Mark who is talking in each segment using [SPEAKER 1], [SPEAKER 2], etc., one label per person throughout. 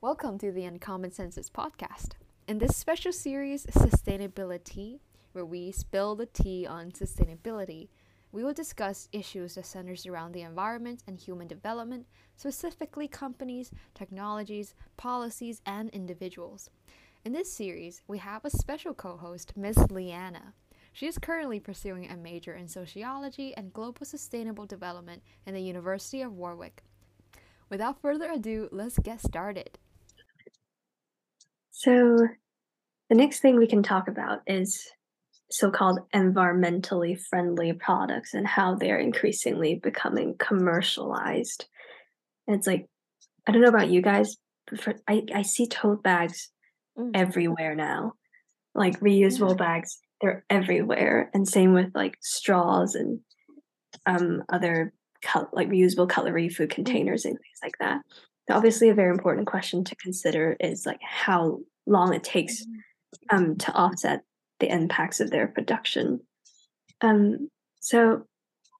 [SPEAKER 1] Welcome to the Uncommon Senses podcast. In this special series, SustainabiliTEA, where we spill the tea on sustainability, we will discuss issues that centers around the environment and human development, specifically companies, technologies, policies, and individuals. In this series, we have a special co-host, Ms. Lianna. She is currently pursuing a major in sociology and global sustainable development in the University of Warwick. Without further ado, let's get started.
[SPEAKER 2] So, the next thing we can talk about is so called environmentally friendly products and how they're increasingly becoming commercialized. And it's like, I don't know about you guys, but for, I, I see tote bags mm. everywhere now, like reusable yeah. bags, they're everywhere. And same with like straws and um, other cut, like reusable cutlery, food mm. containers, and things like that obviously a very important question to consider is like how long it takes mm-hmm. um, to offset the impacts of their production. Um, so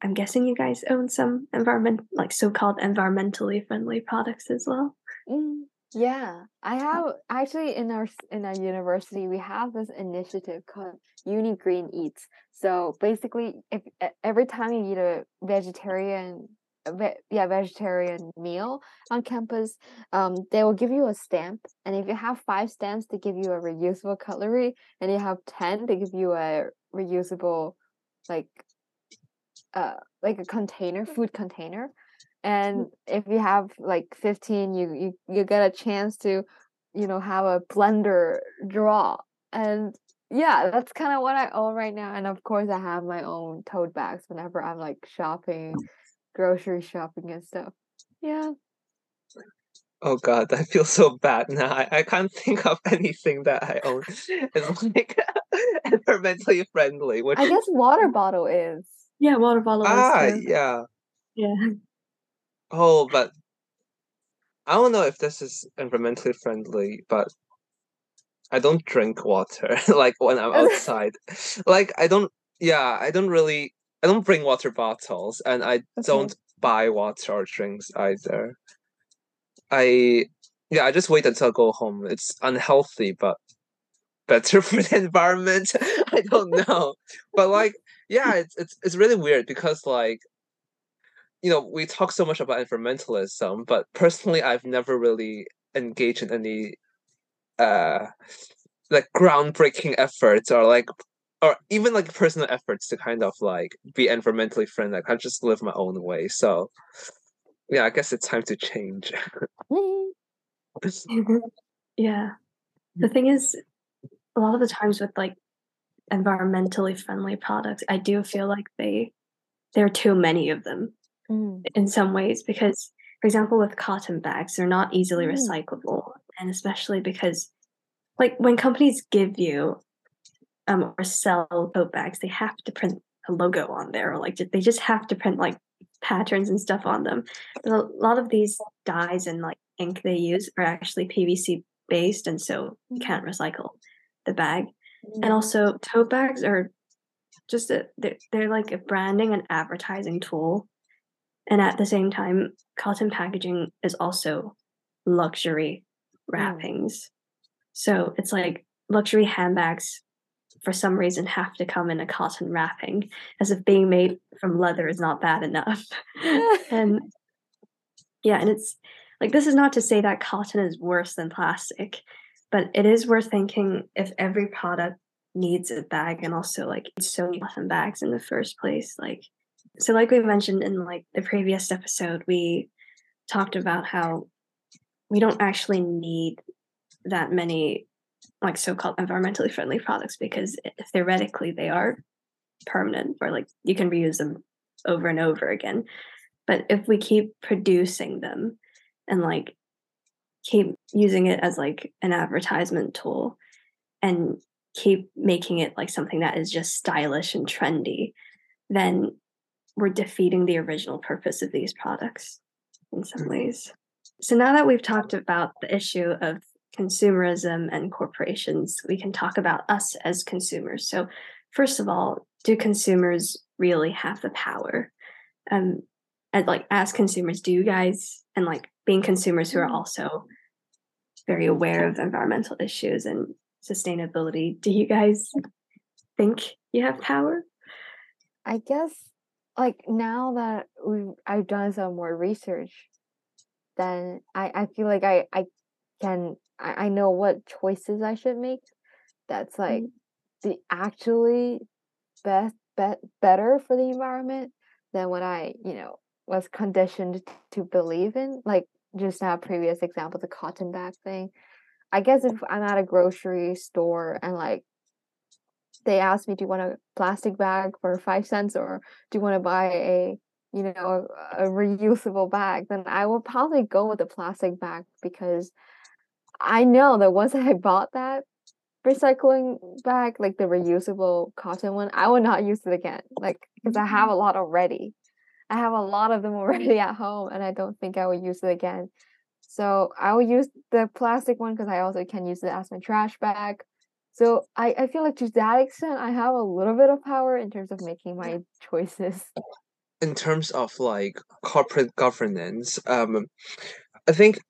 [SPEAKER 2] I'm guessing you guys own some environment like so-called environmentally friendly products as well.
[SPEAKER 1] Mm, yeah, I have actually in our in our university we have this initiative called Uni Green Eats. So basically, if every time you eat a vegetarian ve- yeah vegetarian meal on campus um they will give you a stamp and if you have five stamps they give you a reusable cutlery and you have 10 they give you a reusable like uh like a container food container and if you have like 15 you you, you get a chance to you know have a blender draw and yeah that's kind of what i own right now and of course i have my own tote bags whenever i'm like shopping grocery shopping and stuff. Yeah.
[SPEAKER 3] Oh god, I feel so bad now. I, I can't think of anything that I own is like environmentally friendly.
[SPEAKER 1] Which I guess water bottle is.
[SPEAKER 2] Yeah, water bottle
[SPEAKER 3] ah,
[SPEAKER 2] is.
[SPEAKER 3] yeah.
[SPEAKER 2] Yeah.
[SPEAKER 3] Oh, but I don't know if this is environmentally friendly, but I don't drink water like when I'm outside. like I don't yeah, I don't really I don't bring water bottles and I okay. don't buy water or drinks either. I yeah, I just wait until I go home. It's unhealthy, but better for the environment. I don't know. but like, yeah, it's it's it's really weird because like you know, we talk so much about environmentalism, but personally I've never really engaged in any uh like groundbreaking efforts or like or even like personal efforts to kind of like be environmentally friendly. Like I just live my own way. So yeah, I guess it's time to change.
[SPEAKER 2] yeah. The thing is, a lot of the times with like environmentally friendly products, I do feel like they there are too many of them mm. in some ways because for example with cotton bags they're not easily mm. recyclable and especially because like when companies give you um, or sell tote bags, they have to print a logo on there, or like they just have to print like patterns and stuff on them. But a lot of these dyes and like ink they use are actually PVC based, and so you can't recycle the bag. And mm. also, tote bags are just a they're, they're like a branding and advertising tool. And at the same time, cotton packaging is also luxury mm. wrappings. So it's like luxury handbags for some reason have to come in a cotton wrapping, as if being made from leather is not bad enough. and yeah, and it's like this is not to say that cotton is worse than plastic, but it is worth thinking if every product needs a bag and also like so many cotton bags in the first place. Like so like we mentioned in like the previous episode, we talked about how we don't actually need that many like so-called environmentally friendly products because theoretically they are permanent or like you can reuse them over and over again but if we keep producing them and like keep using it as like an advertisement tool and keep making it like something that is just stylish and trendy then we're defeating the original purpose of these products in some mm-hmm. ways so now that we've talked about the issue of consumerism and corporations, we can talk about us as consumers. So, first of all, do consumers really have the power? Um, and like as consumers, do you guys and like being consumers who are mm-hmm. also very aware of environmental issues and sustainability. Do you guys think you have power?
[SPEAKER 1] I guess like now that we I've done some more research, then I, I feel like I, I can I, I know what choices I should make that's like mm-hmm. the actually best bet better for the environment than what I, you know, was conditioned to believe in. Like just now previous example, the cotton bag thing. I guess if I'm at a grocery store and like they ask me, do you want a plastic bag for five cents or do you want to buy a you know a, a reusable bag then i will probably go with a plastic bag because i know that once i bought that recycling bag like the reusable cotton one i will not use it again like because i have a lot already. I have a lot of them already at home and i don't think i will use it again. So i will use the plastic one because i also can use it as my trash bag. So I, I feel like to that extent, I have a little bit of power in terms of making my choices.
[SPEAKER 3] In terms of like corporate governance, um, I think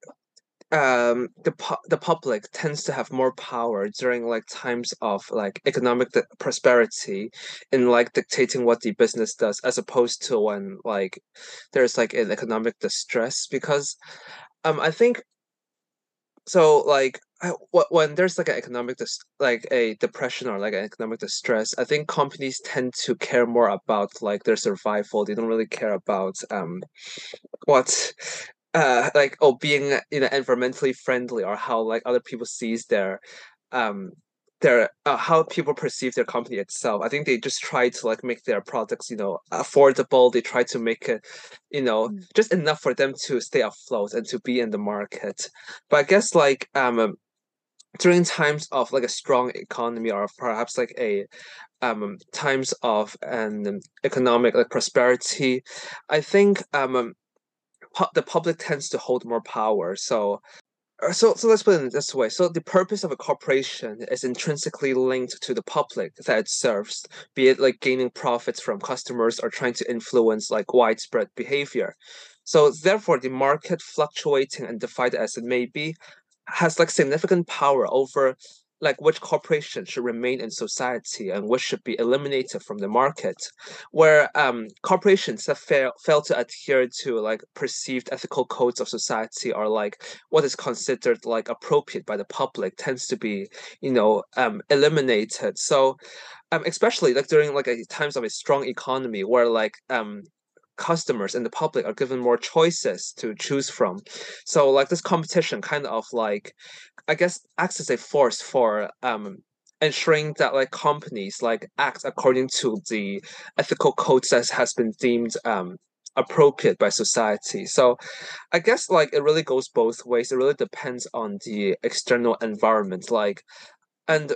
[SPEAKER 3] um the pu- the public tends to have more power during like times of like economic prosperity in like dictating what the business does as opposed to when like there's like an economic distress because um i think so like I, when there's like an economic dis- like a depression or like an economic distress i think companies tend to care more about like their survival. They don't really care about um what uh like oh being you know environmentally friendly or how like other people sees their um their uh, how people perceive their company itself. I think they just try to like make their products, you know, affordable. They try to make it, you know, mm. just enough for them to stay afloat and to be in the market. But I guess like um during times of like a strong economy or perhaps like a um times of an economic like prosperity, I think um pu- the public tends to hold more power. So uh, so, so let's put it this way. So the purpose of a corporation is intrinsically linked to the public that it serves, be it like gaining profits from customers or trying to influence like widespread behavior. So therefore, the market fluctuating and divided as it may be, has like significant power over like which corporations should remain in society and which should be eliminated from the market where um, corporations that fail, fail to adhere to like perceived ethical codes of society or like what is considered like appropriate by the public tends to be you know um, eliminated. So um, especially like during like a times of a strong economy where like um customers and the public are given more choices to choose from. So like this competition kind of like i guess acts as a force for um ensuring that like companies like act according to the ethical codes that has been deemed um appropriate by society. So i guess like it really goes both ways. It really depends on the external environment like and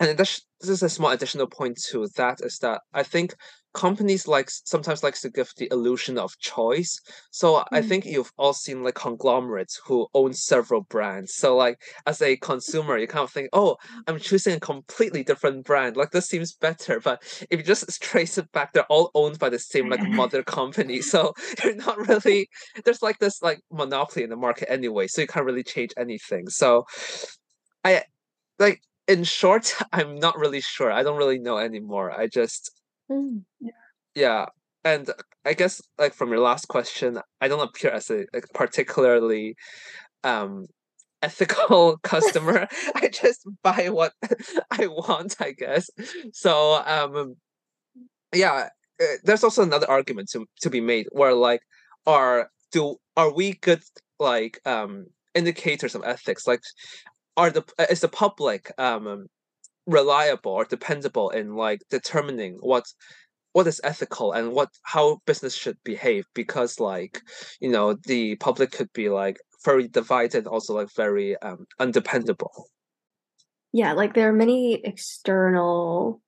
[SPEAKER 3] and this, this is a small additional point to that is that I think companies like sometimes likes to give the illusion of choice. So mm. I think you've all seen like conglomerates who own several brands. So like as a consumer, you kind of think, oh, I'm choosing a completely different brand. Like this seems better. But if you just trace it back, they're all owned by the same like mother company. So you're not really there's like this like monopoly in the market anyway. So you can't really change anything. So I like in short, I'm not really sure. I don't really know anymore. I just mm. yeah. And I guess like from your last question, I don't appear as a like, particularly um ethical customer. I just buy what I want, I guess. So um yeah, uh, there's also another argument to to be made where like are do are we good like um indicators of ethics like are the is the public um reliable or dependable in like determining what what is ethical and what how business should behave because like you know the public could be like very divided also like very um undependable
[SPEAKER 2] yeah like there are many external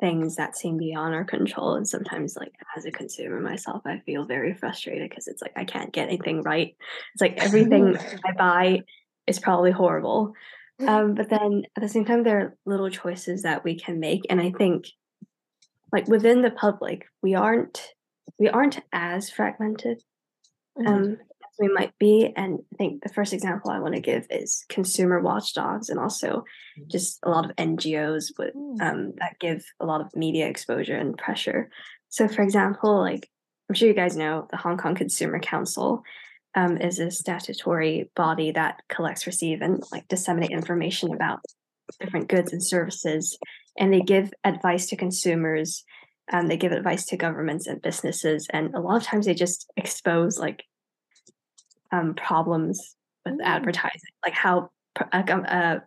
[SPEAKER 2] things that seem beyond our control and sometimes like as a consumer myself i feel very frustrated because it's like i can't get anything right it's like everything i buy is probably horrible. Um, but then at the same time, there are little choices that we can make, and I think, like within the public, we aren't we aren't as fragmented. Mm-hmm. Um, we might be. And I think the first example I want to give is consumer watchdogs and also mm. just a lot of NGOs with, mm. um, that give a lot of media exposure and pressure. So, for example, like I'm sure you guys know, the Hong Kong Consumer Council um, is a statutory body that collects, receive, and like disseminate information about different goods and services, and they give advice to consumers. and they give advice to governments and businesses, and a lot of times they just expose like um, problems with mm. advertising, like how uh, uh,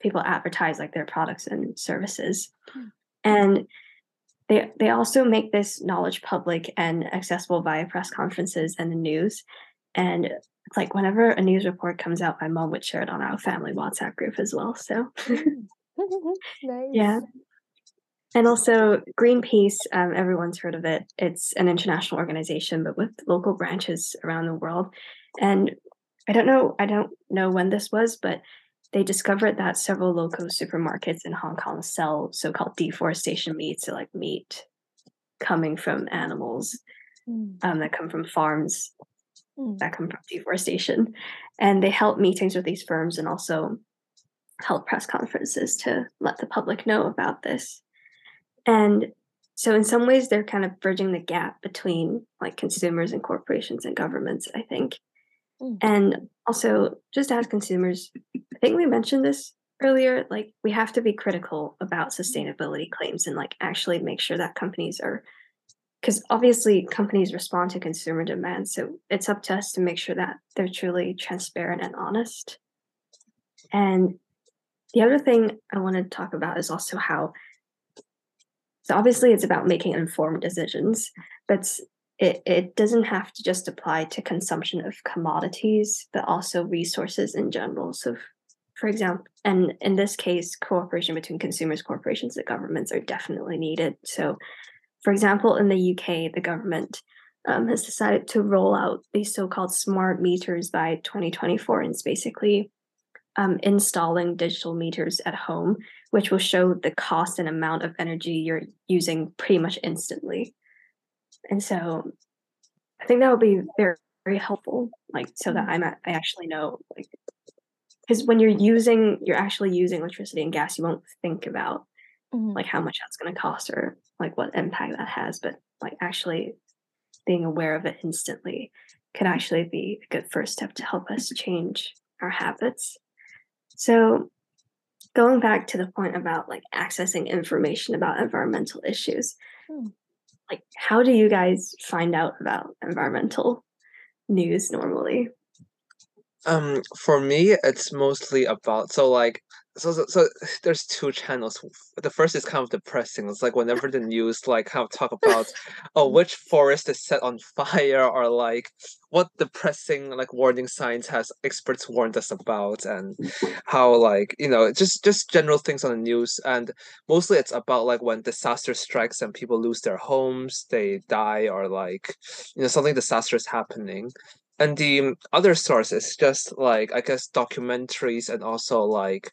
[SPEAKER 2] people advertise like their products and services, mm. and they they also make this knowledge public and accessible via press conferences and the news. And like whenever a news report comes out, my mom would share it on our family WhatsApp group as well. So nice. yeah. And also Greenpeace, um, everyone's heard of it. It's an international organization, but with local branches around the world. And I don't know, I don't know when this was, but they discovered that several local supermarkets in Hong Kong sell so-called deforestation meat, so like meat coming from animals mm. um, that come from farms. That come from deforestation, and they held meetings with these firms and also held press conferences to let the public know about this. And so, in some ways, they're kind of bridging the gap between like consumers and corporations and governments. I think. Mm. And also, just as consumers, I think we mentioned this earlier, like we have to be critical about sustainability claims and like actually make sure that companies are because obviously companies respond to consumer demand. So it's up to us to make sure that they're truly transparent and honest. And the other thing I want to talk about is also how so obviously it's about making informed decisions, but it, it doesn't have to just apply to consumption of commodities, but also resources in general. So, for example, and in this case, cooperation between consumers, corporations, and governments are definitely needed. So, for example, in the UK, the government um, has decided to roll out these so called smart meters by 2024. And it's basically um, installing digital meters at home, which will show the cost and amount of energy you're using pretty much instantly. And so I think that would be very, very helpful, like so that. I'm I actually know like because when you're using you're actually using electricity and gas, you won't think about mm-hmm. like how much that's going to cost or like what impact that has, but like actually being aware of it instantly could actually be a good first step to help us change our habits. So going back to the point about like accessing information about environmental issues, hmm like how do you guys find out about environmental news normally?
[SPEAKER 3] Um, for me, it's mostly about so like so, so so there's two channels. The first is kind of depressing. It's like whenever the news like kind of talk about oh which forest is set on fire or like what depressing like warning signs has experts warned us about and how like you know just just general things on the news and mostly it's about like when disaster strikes and people lose their homes they die or like you know something disastrous happening and the other source is just like i guess documentaries and also like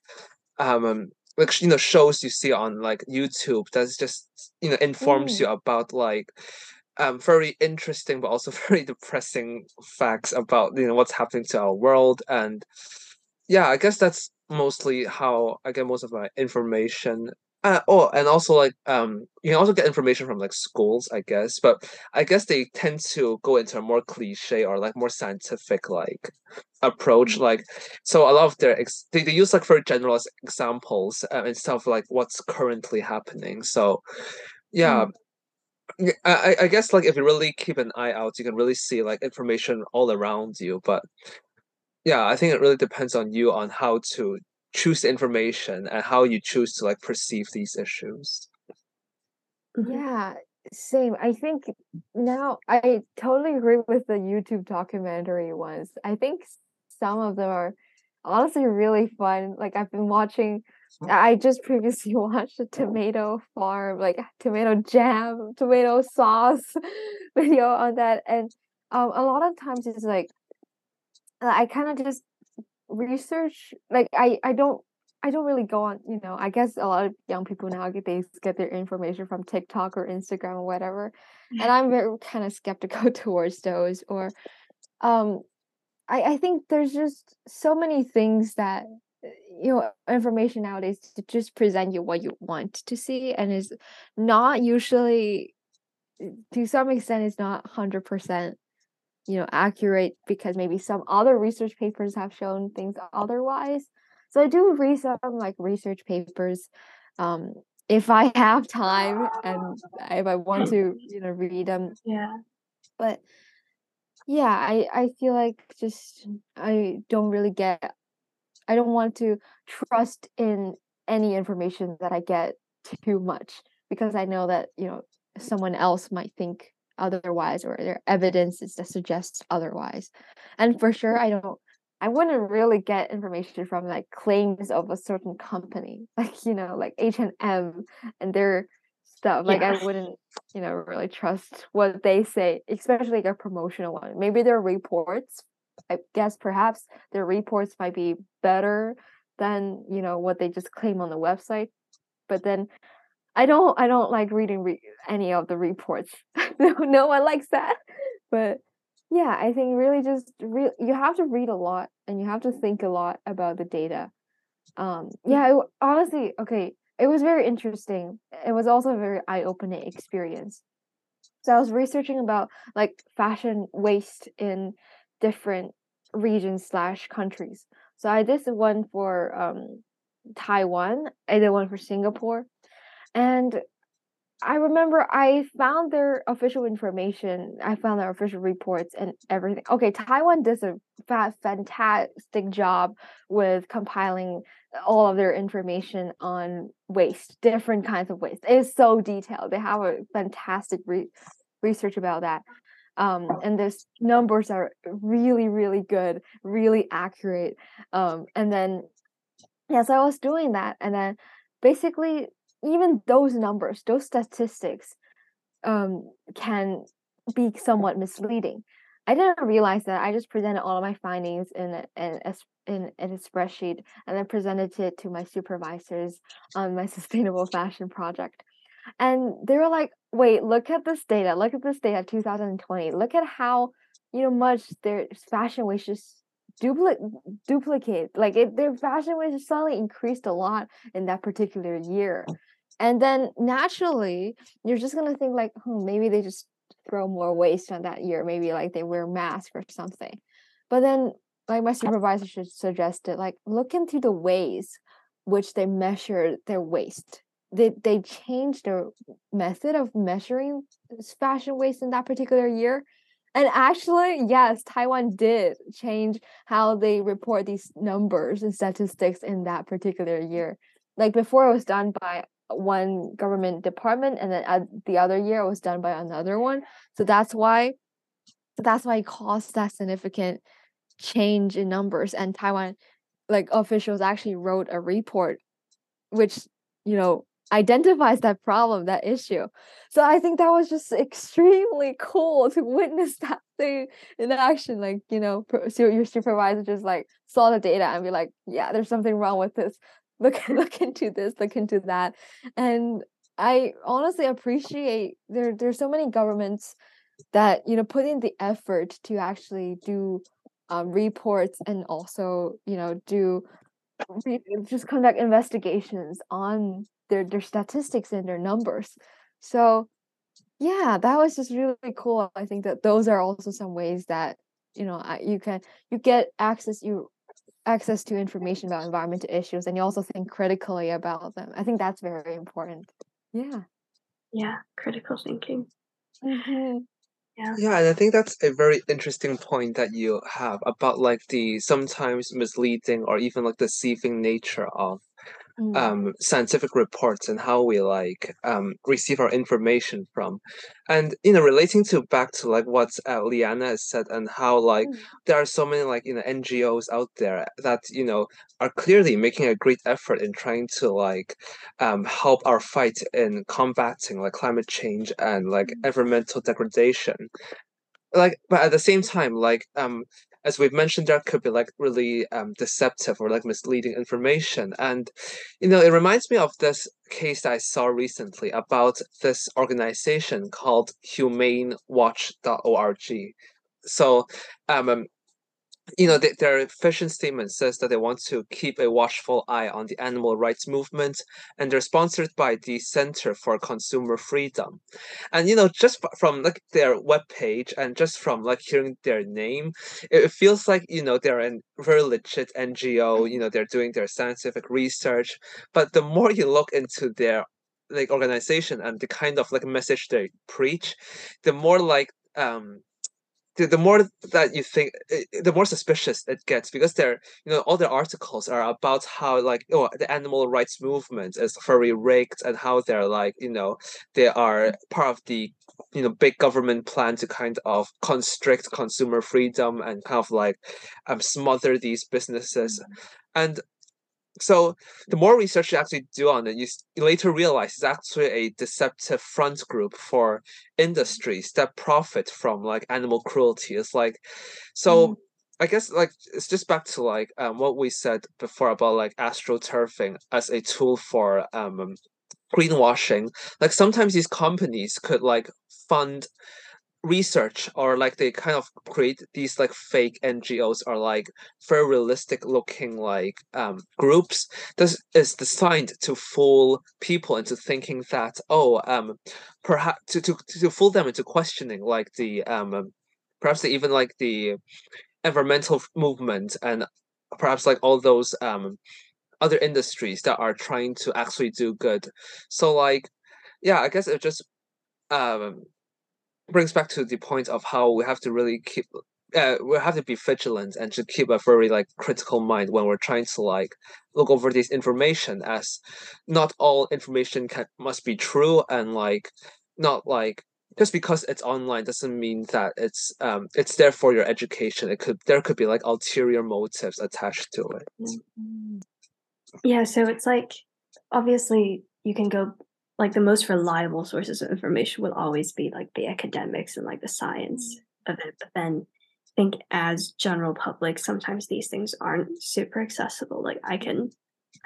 [SPEAKER 3] um like you know shows you see on like youtube that's just you know informs mm. you about like um very interesting but also very depressing facts about you know what's happening to our world and yeah i guess that's mostly how i get most of my information uh, oh, and also like um, you can also get information from like schools, I guess. But I guess they tend to go into a more cliche or like more scientific like approach. Mm-hmm. Like, so a lot of their ex- they, they use like very general examples uh, and stuff like what's currently happening. So, yeah. Mm. I, I guess like if you really keep an eye out, you can really see like information all around you. But yeah, I think it really depends on you on how to choose information and how you choose to like perceive these issues
[SPEAKER 1] mm-hmm. yeah same i think now i totally agree with the youtube documentary ones i think some of them are honestly really fun like i've been watching i just previously watched a tomato farm like tomato jam tomato sauce video on that and um, a lot of times it's like i kind of just research like i i don't i don't really go on you know i guess a lot of young people nowadays get their information from tiktok or instagram or whatever and i'm very kind of skeptical towards those or um I, I think there's just so many things that you know information nowadays to just present you what you want to see and is not usually to some extent is not 100% you know accurate because maybe some other research papers have shown things otherwise. So i do read some like research papers um if i have time and if i want to you know read them
[SPEAKER 2] yeah.
[SPEAKER 1] But yeah i i feel like just i don't really get i don't want to trust in any information that i get too much because i know that you know someone else might think otherwise or there evidence is that suggests otherwise and for sure i don't i wouldn't really get information from like claims of a certain company like you know like h&m and their stuff like yeah. i wouldn't you know really trust what they say especially like a promotional one maybe their reports i guess perhaps their reports might be better than you know what they just claim on the website but then I don't I don't like reading re- any of the reports. no, no one likes that. But yeah, I think really just re- you have to read a lot and you have to think a lot about the data. Um, yeah, it, honestly, okay, it was very interesting. It was also a very eye-opening experience. So I was researching about like fashion waste in different regions slash countries. So I did one for um, Taiwan. I did one for Singapore and I remember I found their official information. I found their official reports and everything. Okay, Taiwan does a fa- fantastic job with compiling all of their information on waste, different kinds of waste. It's so detailed. They have a fantastic re- research about that. Um, and those numbers are really, really good, really accurate. Um, and then, yeah, so I was doing that. And then basically even those numbers, those statistics, um, can be somewhat misleading. I didn't realize that. I just presented all of my findings in a, in a, in, in a spreadsheet and then presented it to my supervisors on my sustainable fashion project. And they were like, "Wait, look at this data. Look at this data, 2020. Look at how you know much their fashion waste just duplicate duplicate like it, their fashion waste suddenly increased a lot in that particular year and then naturally you're just gonna think like oh, maybe they just throw more waste on that year. Maybe like they wear mask or something. But then like my supervisor should suggested like look into the ways which they measure their waste. They, they changed their method of measuring fashion waste in that particular year. And actually yes taiwan did change how they report these numbers and statistics in that particular year. Like before it was done by one government department and then at the other year it was done by another one. So that's why that's why it caused that significant change in numbers. And taiwan like officials actually wrote a report which you know identifies that problem that issue. So i think that was just extremely cool to witness that thing in action. Like you know so your supervisor just like saw the data and be like yeah there's something wrong with this look look into this look into that and i honestly appreciate there there's so many governments that you know put in the effort to actually do um, reports and also you know do just conduct investigations on their their statistics and their numbers. So yeah that was just really cool. I think that those are also some ways that you know you can you get access you access to information about environmental issues and you also think critically about them. I think that's very important. Yeah.
[SPEAKER 2] Yeah, critical thinking.
[SPEAKER 1] Mm-hmm.
[SPEAKER 3] Yeah. Yeah, and I think that's a very interesting point that you have about like the sometimes misleading or even like deceiving nature of mm. um, scientific reports and how we like um, receive our information from and you know relating to back to like what uh, Lianna has said and how like mm. there are so many like you know ngos out there that you know are clearly making a great effort in trying to like um, help our fight in combating like climate change and like mm. environmental degradation like but at the same time like um as we've mentioned, there could be like really um, deceptive or like misleading information. And, you know, it reminds me of this case that I saw recently about this organization called humanewatch.org. So, um, um you know, they, their vision statement says that they want to keep a watchful eye on the animal rights movement, and they're sponsored by the Center for Consumer Freedom. And you know, just from like their webpage and just from like hearing their name, it feels like you know they're a very legit NGO. You know, they're doing their scientific research. But the more you look into their like organization and the kind of like message they preach, the more like um the, more that you think eh, eh, the more suspicious it gets because they're you know all the articles are about how like oh the animal rights movement is very rigged and how they're like you know they are part of the you know big government plan to kind of constrict consumer freedom and kind of like um smother these businesses mm-hmm. and so the more research you actually do on it, you, you later realize it's actually a deceptive front group for industries that profit from like animal cruelty. It's like, so mm. I guess like it's just back to like um, what we said before about like astroturfing as a tool for um greenwashing. Like sometimes these companies could like fund research or like they kind of create these like fake NGOs or like very realistic looking like um groups this is designed to fool people into thinking that oh um perhaps to, to to fool them into questioning like the um perhaps even like the environmental movement and perhaps like all those um other industries that are trying to actually do good. So like yeah i guess it just um brings back to the point of how we have to really keep uh, we have to be vigilant and to keep a very like critical mind when we're trying to like look over this information as not all information can must be true and like not like just because it's online doesn't mean that it's um it's there for your education it could there could be like ulterior motives attached to it
[SPEAKER 2] mm-hmm. yeah so it's like obviously you can go like the most reliable sources of information will always be like the academics and like the science mm. of it but then I think as general public sometimes these things aren't super accessible like i can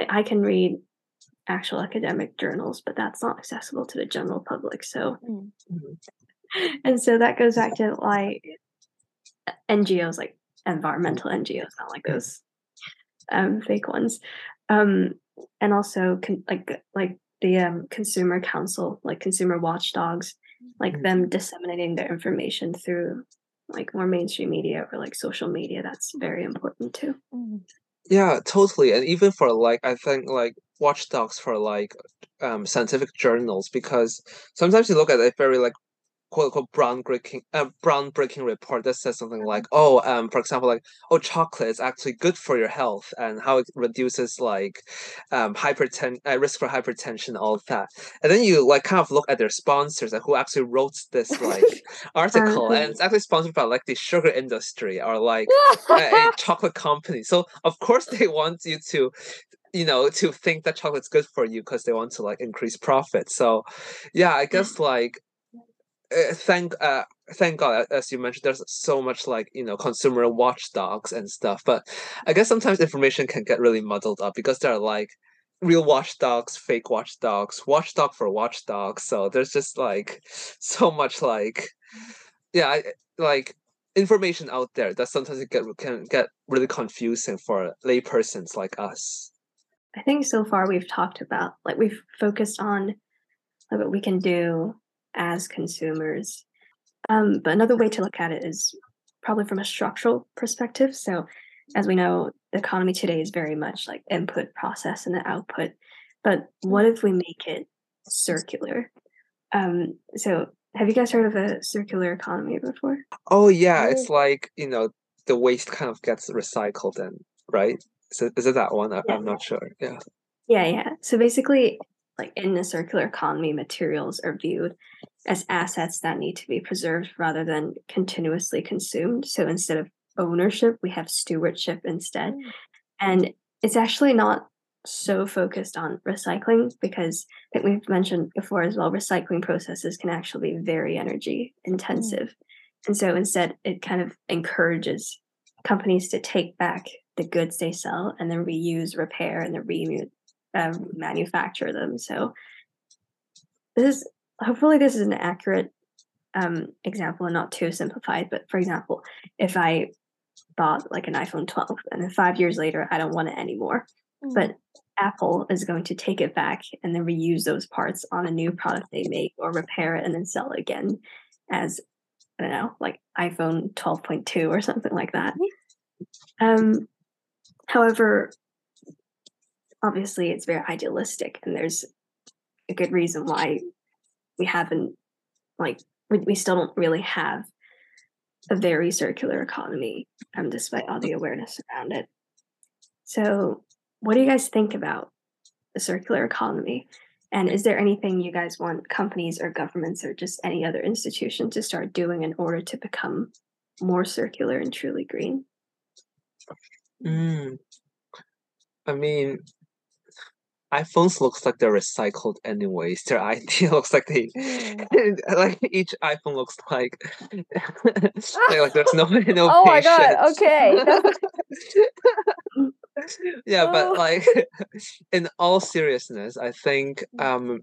[SPEAKER 2] i can read actual academic journals but that's not accessible to the general public so mm-hmm. and so that goes back to like ngos like environmental ngos not like those um fake ones um and also con- like like the um, consumer council, like consumer watchdogs, like mm-hmm. them disseminating their information through like more mainstream media or like social media. That's very important too.
[SPEAKER 3] Mm-hmm. Yeah, totally. And even for like, I think like watchdogs for like um scientific journals because sometimes you look at a very like quote unquote brown breaking uh, brown breaking report that says something like mm-hmm. oh um for example like oh chocolate is actually good for your health and how it reduces like um hypertension uh, risk for hypertension all that. And then you like kind of look at their sponsors and who actually wrote this like article and it's actually sponsored by like the sugar industry or like a, a chocolate company. So of course they want you to you know to think that chocolate's good for you because they want to like increase profit. So yeah i guess like thank uh thank god as you mentioned there's so much like you know consumer watchdogs and stuff but i guess sometimes information can get really muddled up because there are like real watchdogs fake watchdogs watchdog for watchdogs so there's just like so much like yeah I, like information out there that sometimes it get can get really confusing for laypersons like us.
[SPEAKER 2] I think so far we've talked about like we've focused on like what we can do as consumers. Um, but another way to look at it is probably from a structural perspective. So, as we know, the economy today is very much like input, process, and the output. But what if we make it circular? Um, so, have you guys heard of a circular economy before?
[SPEAKER 3] Oh yeah, it's like you know the waste kind of gets recycled and right. So is it that one? I, am not sure. Yeah.
[SPEAKER 2] Yeah, yeah. So basically, like in the circular economy, materials are viewed as assets that need to be preserved rather than continuously consumed. So instead of ownership, we have stewardship instead. Mm. And it's actually not so focused on recycling because I think we've mentioned before as well, recycling processes can actually be very energy mm. intensive. Mm. And so instead, it kind of encourages companies to take back the goods they sell and then reuse, repair, and then re- uh, manufacture them. So this is hopefully this is an accurate um, example and not too simplified. But for example, if I bought like an iPhone 12 and then 5 years later I don't want it anymore. Mm. But Apple is going to take it back and then reuse those parts on a new product they make or repair it and then sell it again as I don't know, like iPhone 12.2 or something like that. Mm-hmm. Um, however, obviously it's very idealistic and there's a good reason why we haven't like we, we still don't really have a very circular economy um, despite all the awareness around it. So what do you guys think about the circular economy? And is there anything you guys want companies or governments or just any other institution to start doing in order to become more circular and truly green?
[SPEAKER 3] Mm. i mean iPhones looks like they're recycled anyways. Their idea looks like they like each iPhone looks like like, like there's no no
[SPEAKER 1] Oh my god, okay.
[SPEAKER 3] yeah, but like in all seriousness, I think mm. um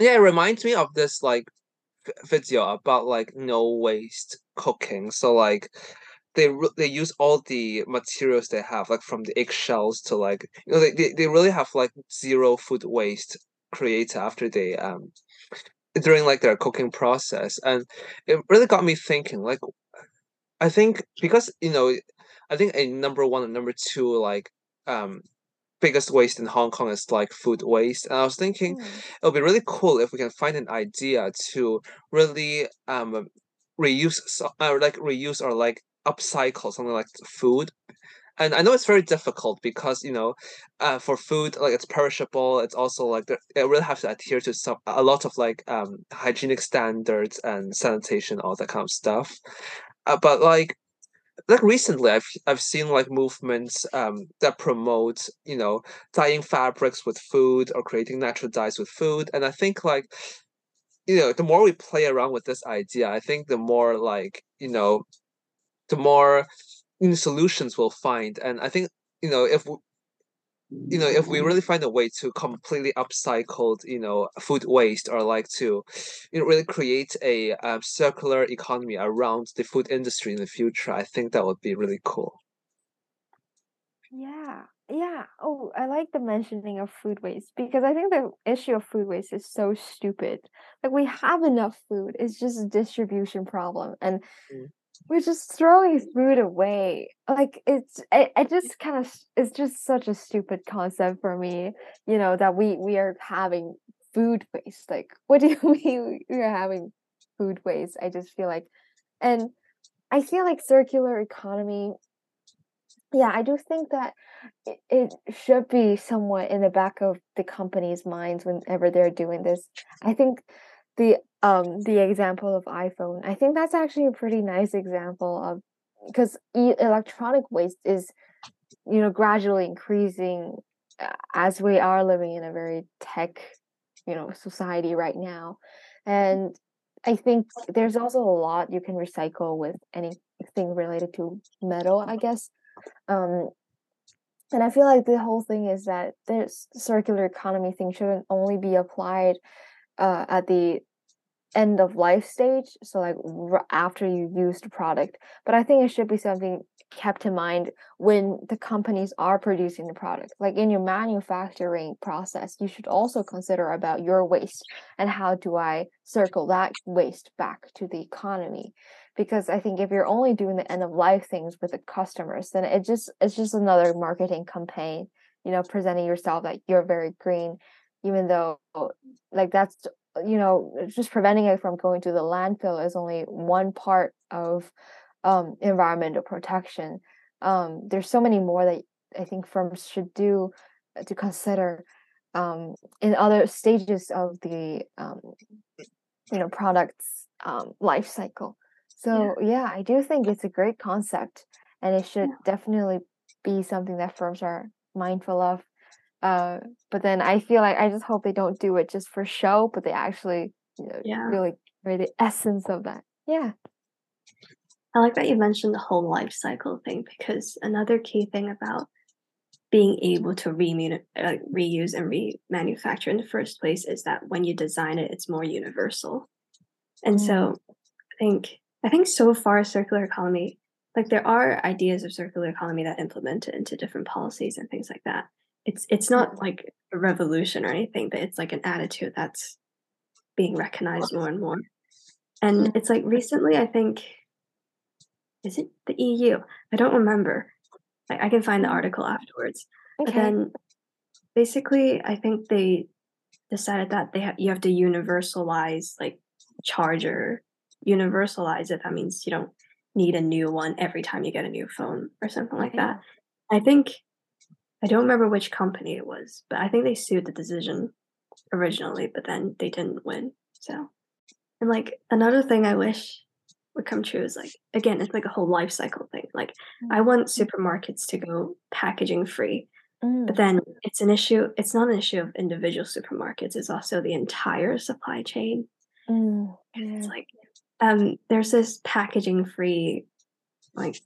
[SPEAKER 3] yeah, it reminds me of this like video about like no waste cooking. So like they they use all the materials they have, like from the eggshells to like you know they, they, they really have like zero food waste created after they um during like their cooking process, and it really got me thinking. Like, I think because you know, I think a number one and number two like um biggest waste in Hong Kong is like food waste. And I was thinking mm. it would be really cool if we can find an idea to really um reuse or uh, like reuse or like upcycle something like food and I know it's very difficult because you know, uh, for food like it's perishable. It's also like it really have to adhere to some a lot of like um hygienic standards and sanitation, all that kind of stuff. Uh, but like like recently, I've I've seen like movements um that promote you know dyeing fabrics with food or creating natural dyes with food, and I think like you know the more we play around with this idea, I think the more like you know the more you know, solutions we'll find. And I think you know if we, you know if we really find a way to completely upcycle you know food waste or like to you know really create a um, circular economy around the food industry in the future i think that would be really cool.
[SPEAKER 1] Yeah. Yeah. Oh i like the mentioning of food waste because i think the issue of food waste is so stupid. Like we have enough food. It's just a distribution problem. And mm we're just throwing food away. Like it's it, it just kind of it's just such a stupid concept for me you know that we we are having food waste. Like what do you mean we're having food waste? I just feel like and i feel like circular economy yeah i do think that it, it should be somewhat in the back of the company's minds whenever they're doing this. I think the um the example of iphone. I think that's actually a pretty nice example of because e- electronic waste is you know gradually increasing as we are living in a very tech you know society right now. And i think there's also a lot you can recycle with anything related to metal i guess. Um and i feel like the whole thing is that this circular economy thing shouldn't only be applied uh, at the end of life stage so like r- after you use the product but i think it should be something kept in mind when the companies are producing the product. Like in your manufacturing process you should also consider about your waste and how do i circle that waste back to the economy? Because i think if you're only doing the end of life things with the customers then it just it's just another marketing campaign you know presenting yourself that you're very green even though like that's you know just preventing it from going to the landfill is only one part of um, environmental protection um, there's so many more that i think firms should do uh, to consider um, in other stages of the um, you know products um, life cycle so yeah. yeah. i do think it's a great concept and it should yeah. definitely be something that firms are mindful of uh, but then I feel like I just hope they don't do it just for show, but they actually, you know, yeah. really really the essence of that. Yeah.
[SPEAKER 2] I like that you mentioned the whole life cycle thing because another key thing about being able to re- uh, reuse and remanufacture in the first place is that when you design it, it's more universal. And mm. so I think I think so far circular economy like there are ideas of circular economy that implement it into different policies and things like that. It's it's not like a revolution or anything, but it's like an attitude that's being recognized more and more. And mm. it's like recently, I think, is it the EU? I don't remember. I, I can find the article afterwards. Okay. But then basically, I think they decided that they have you have to universalize like charger, universalize it. That means you don't need a new one every time you get a new phone or something like that. I think I don't remember which company it was, but I think they sued the decision originally, but then they didn't win. So, and like another thing I wish would come true is like again, it's like a whole life cycle thing. Like mm. I want supermarkets to go packaging free, mm. but then it's an issue. It's not an issue of individual supermarkets. It's also the entire supply chain. Mm. And it's like um, there's this packaging free, like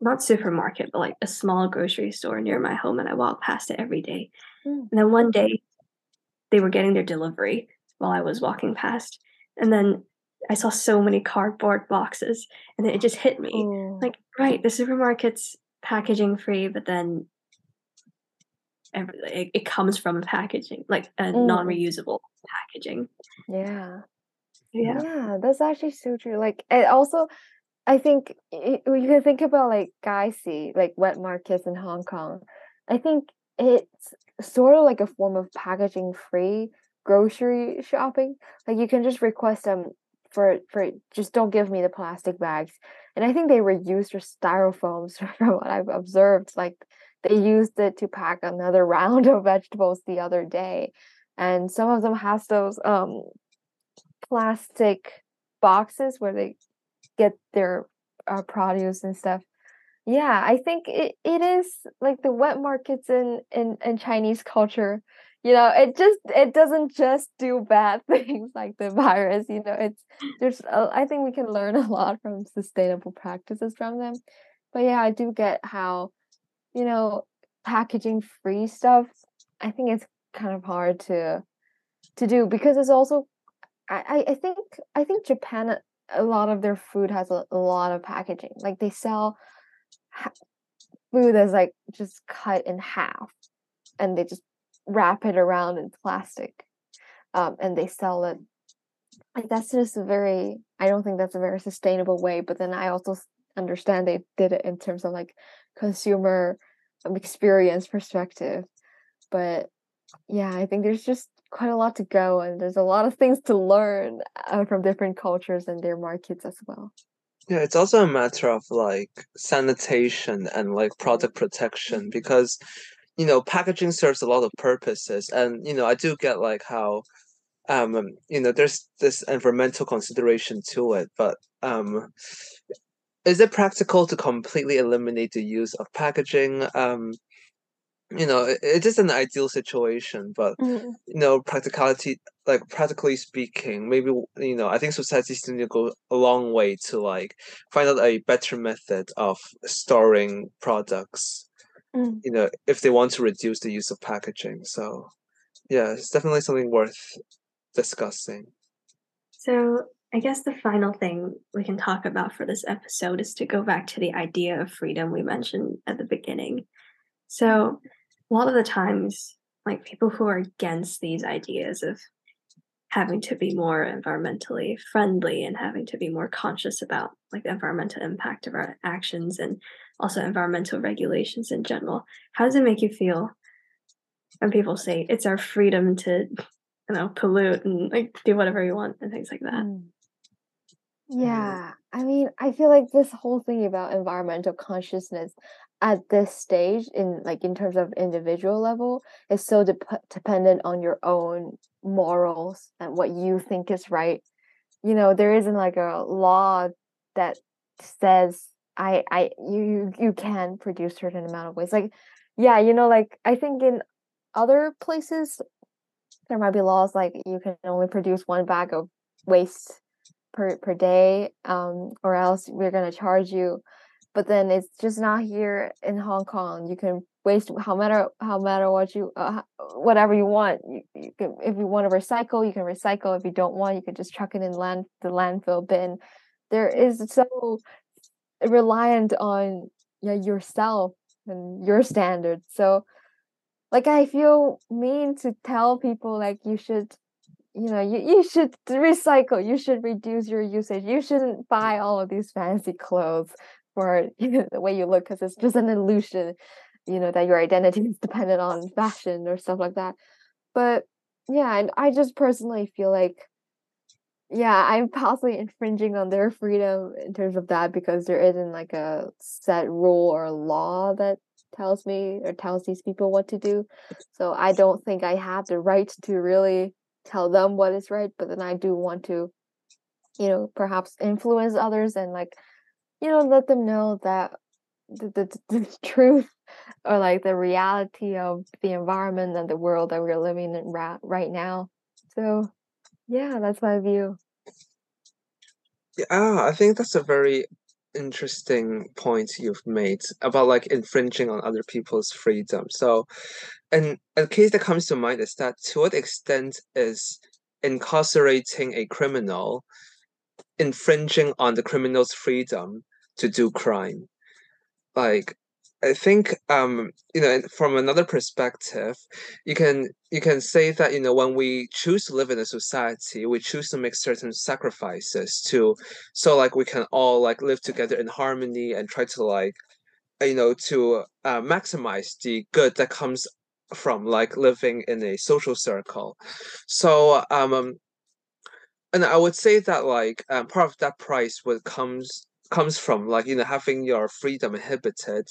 [SPEAKER 2] not supermarket, but like a small grocery store near my home, and I walk past it every day. Mm. And then one day, they were getting their delivery while I was walking past, and then I saw so many cardboard boxes, and it just hit me oh. like, right, the supermarket's packaging free, but then every, it, it comes from a packaging like a mm. non-reusable packaging.
[SPEAKER 1] Yeah. Yeah. Yeah, that's actually so true. Like, it also, I think it, you can think about like Gaici, like wet markets in Hong Kong. I think it's sort of like a form of packaging free grocery shopping. Like you can just request them for for just don't give me the plastic bags. And I think they reused your styrofoams from what I've observed. Like they used it to pack another round of vegetables the other day. And some of them has those um plastic boxes where they get their uh, produce and stuff. Yeah i think it, it is like the wet markets in, in in chinese culture you know it just it doesn't just do bad things like the virus you know it's there's a, I think we can learn a lot from sustainable practices from them. But yeah i do get how you know packaging free stuff i think it's kind of hard to to do because it's also I, I think I think Japan a lot of their food has a, a lot of packaging. Like they sell ha- food that's like just cut in half, and they just wrap it around in plastic, um, and they sell it. Like that's just a very. I don't think that's a very sustainable way. But then I also understand they did it in terms of like consumer um, experience perspective. But yeah, I think there's just quite a lot to go and there's a lot of things to learn uh, from different cultures and their markets as well.
[SPEAKER 3] Yeah it's also a matter of like sanitation and like product protection because you know packaging serves a lot of purposes and you know i do get like how um you know there's this environmental consideration to it but um is it practical to completely eliminate the use of packaging? Um you know it, it is an ideal situation but mm-hmm. you know practicality like practically speaking maybe you know i think society still need to go a long way to like find out a better method of storing products mm. you know if they want to reduce the use of packaging so yeah it's definitely something worth discussing
[SPEAKER 2] so i guess the final thing we can talk about for this episode is to go back to the idea of freedom we mentioned at the beginning so a lot of the times, like people who are against these ideas of having to be more environmentally friendly and having to be more conscious about like the environmental impact of our actions and also environmental regulations in general. How does it make you feel when people say it's our freedom to you know pollute and like do whatever you want and things like that? Mm.
[SPEAKER 1] Yeah, I mean, I feel like this whole thing about environmental consciousness at this stage in like in terms of individual level is so de- dependent on your own morals and what you think is right. You know there isn't like a law that says i i you you can produce certain amount of waste. Like yeah you know like i think in other places there might be laws like you can only produce one bag of waste per per day um or else we're going to charge you but then it's just not here in Hong Kong. You can waste how matter how matter what you uh, whatever you want. You, you can if you want to recycle, you can recycle. If you don't want, you can just chuck it in land the landfill bin. There is so reliant on yeah yourself and your standards so like i feel mean to tell people like you should you know you, you should recycle you should reduce your usage you shouldn't buy all of these fancy clothes for the way you look because it's just an illusion you know that your identity is dependent on fashion or stuff like that. But yeah and i just personally feel like yeah i'm possibly infringing on their freedom in terms of that because there isn't like a set rule or law that tells me or tells these people what to do. So i don't think i have the right to really tell them what is right but then i do want to you know perhaps influence others and like you know let them know that the, the, the truth or like the reality of the environment and the world that we're living in ra- right now. So yeah that's my view.
[SPEAKER 3] Yeah ah, i think that's a very interesting point you've made about like infringing on other people's freedom. So and a case that comes to mind is that to what extent is incarcerating a criminal infringing on the criminal's freedom to do crime. Like I think um you know from another perspective you can you can say that you know when we choose to live in a society we choose to make certain sacrifices to so like we can all like live together in harmony and try to like you know to uh, maximize the good that comes from like living in a social circle. So um and I would say that like um, part of that price would comes comes from like you know having your freedom inhibited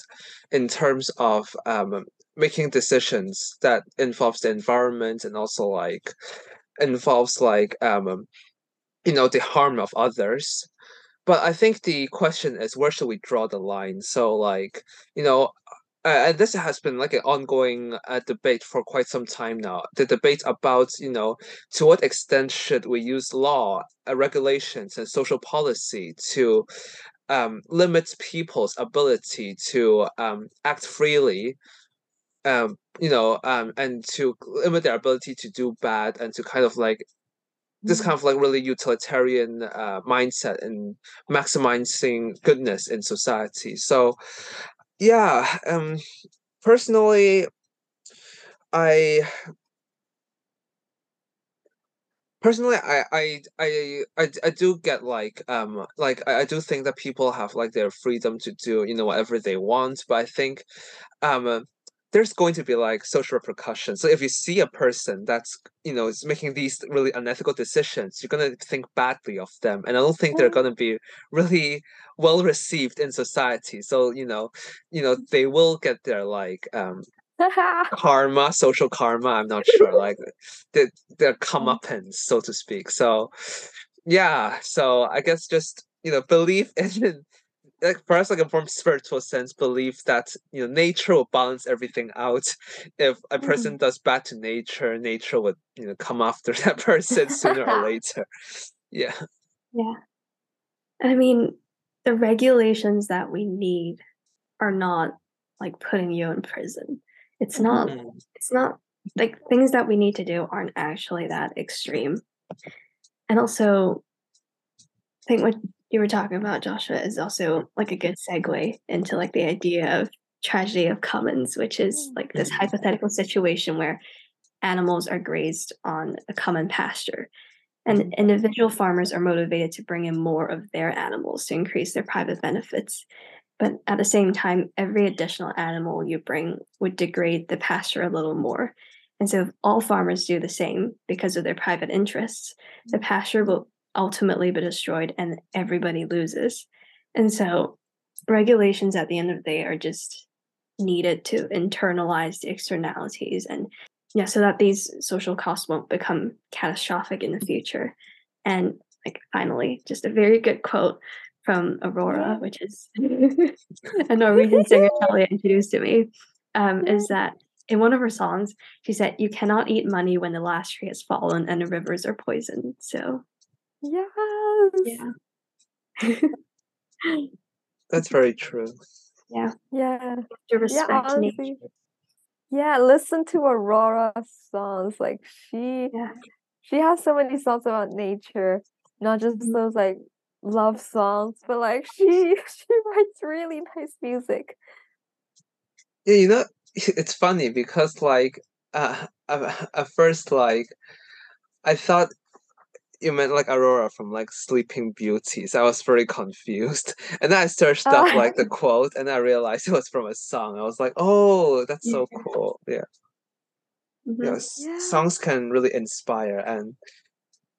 [SPEAKER 3] in terms of um making decisions that involves the environment and also like involves like um you know the harm of others. But i think the question is where should we draw the line? So like you know uh, and this has been like an ongoing uh, debate for quite some time now. The debate about, you know, to what extent should we use law, uh, regulations, and social policy to um, limit people's ability to um, act freely, um, you know, um, and to limit their ability to do bad and to kind of like this kind of like really utilitarian uh, mindset and maximizing goodness in society. So yeah, um, personally, I personally I, I i i i do get like um like I, I do think that people have like their freedom to do you know whatever they want but i think um there's going to be like social repercussions so if you see a person that's you know is making these really unethical decisions you're going to think badly of them and i don't think they're going to be really well received in society so you know you know they will get their like um karma, social karma. I'm not sure. Like the their mm. comeuppance, so to speak. So yeah. So I guess just you know believe in like for us like a more spiritual sense believe that you know nature will balance everything out if a person mm. does bad to nature nature would you know come after that person sooner or later yeah
[SPEAKER 2] yeah i mean the regulations that we need are not like putting you in prison it's not mm-hmm. it's not like things that we need to do aren't actually that extreme. And also I think what you were talking about, Joshua, is also like a good segue into like the idea of tragedy of commons, which is like this mm-hmm. hypothetical situation where animals are grazed on a common pasture. And mm-hmm. individual farmers are motivated to bring in more of their animals to increase their private benefits. But at the same time, every additional animal you bring would degrade the pasture a little more. And so, if all farmers do the same because of their private interests, the pasture will ultimately be destroyed and everybody loses. And so, regulations at the end of the day are just needed to internalize the externalities and yeah, so that these social costs won't become catastrophic in the future. And like finally, just a very good quote from Aurora, which is a Norwegian singer Talia introduced to me, um, is that in one of her songs, she said, You cannot eat money when the last tree has fallen and the rivers are poisoned. So,
[SPEAKER 1] yes.
[SPEAKER 2] Yeah.
[SPEAKER 3] That's very true.
[SPEAKER 2] Yeah.
[SPEAKER 1] Yeah.
[SPEAKER 2] To respect yeah, nature.
[SPEAKER 1] Yeah, listen to Aurora's songs. Like she
[SPEAKER 2] yeah.
[SPEAKER 1] she has so many songs about nature, not just mm-hmm. those like love songs, but like she she writes really nice music.
[SPEAKER 3] Yeah, you know, it's funny because like uh, at first like I thought you meant like Aurora from like Sleeping Beauty. So I was very confused. And then I searched up oh. like the quote and I realized it was from a song. I was like, oh, that's so cool. Yeah. Mm-hmm. Yes. Yeah. Songs can really inspire and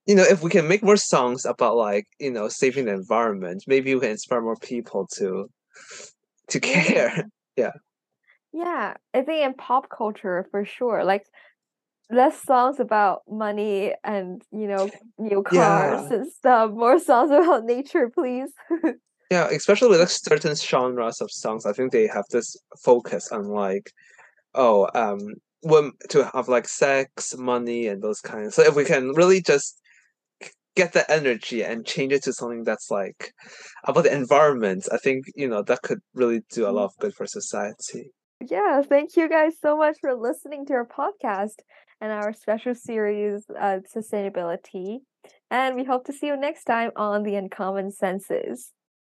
[SPEAKER 3] you know, if we can make more songs about like, you know, saving the environment, maybe we can inspire more people to to care. Yeah.
[SPEAKER 1] Yeah. I think in pop culture for sure. Like less songs about money and you know new cars yeah. and stuff more songs about nature please.
[SPEAKER 3] Yeah especially with like certain genres of songs i think they have this focus on like oh um when to have like sex money and those kinds. So if we can really just get the energy and change it to something that's like about the environment i think you know that could really do a lot of good for society.
[SPEAKER 1] Yeah thank you guys so much for listening to our podcast and our special series, uh, SustainabiliTEA. And we hope to see you next time on the Uncommon Senses.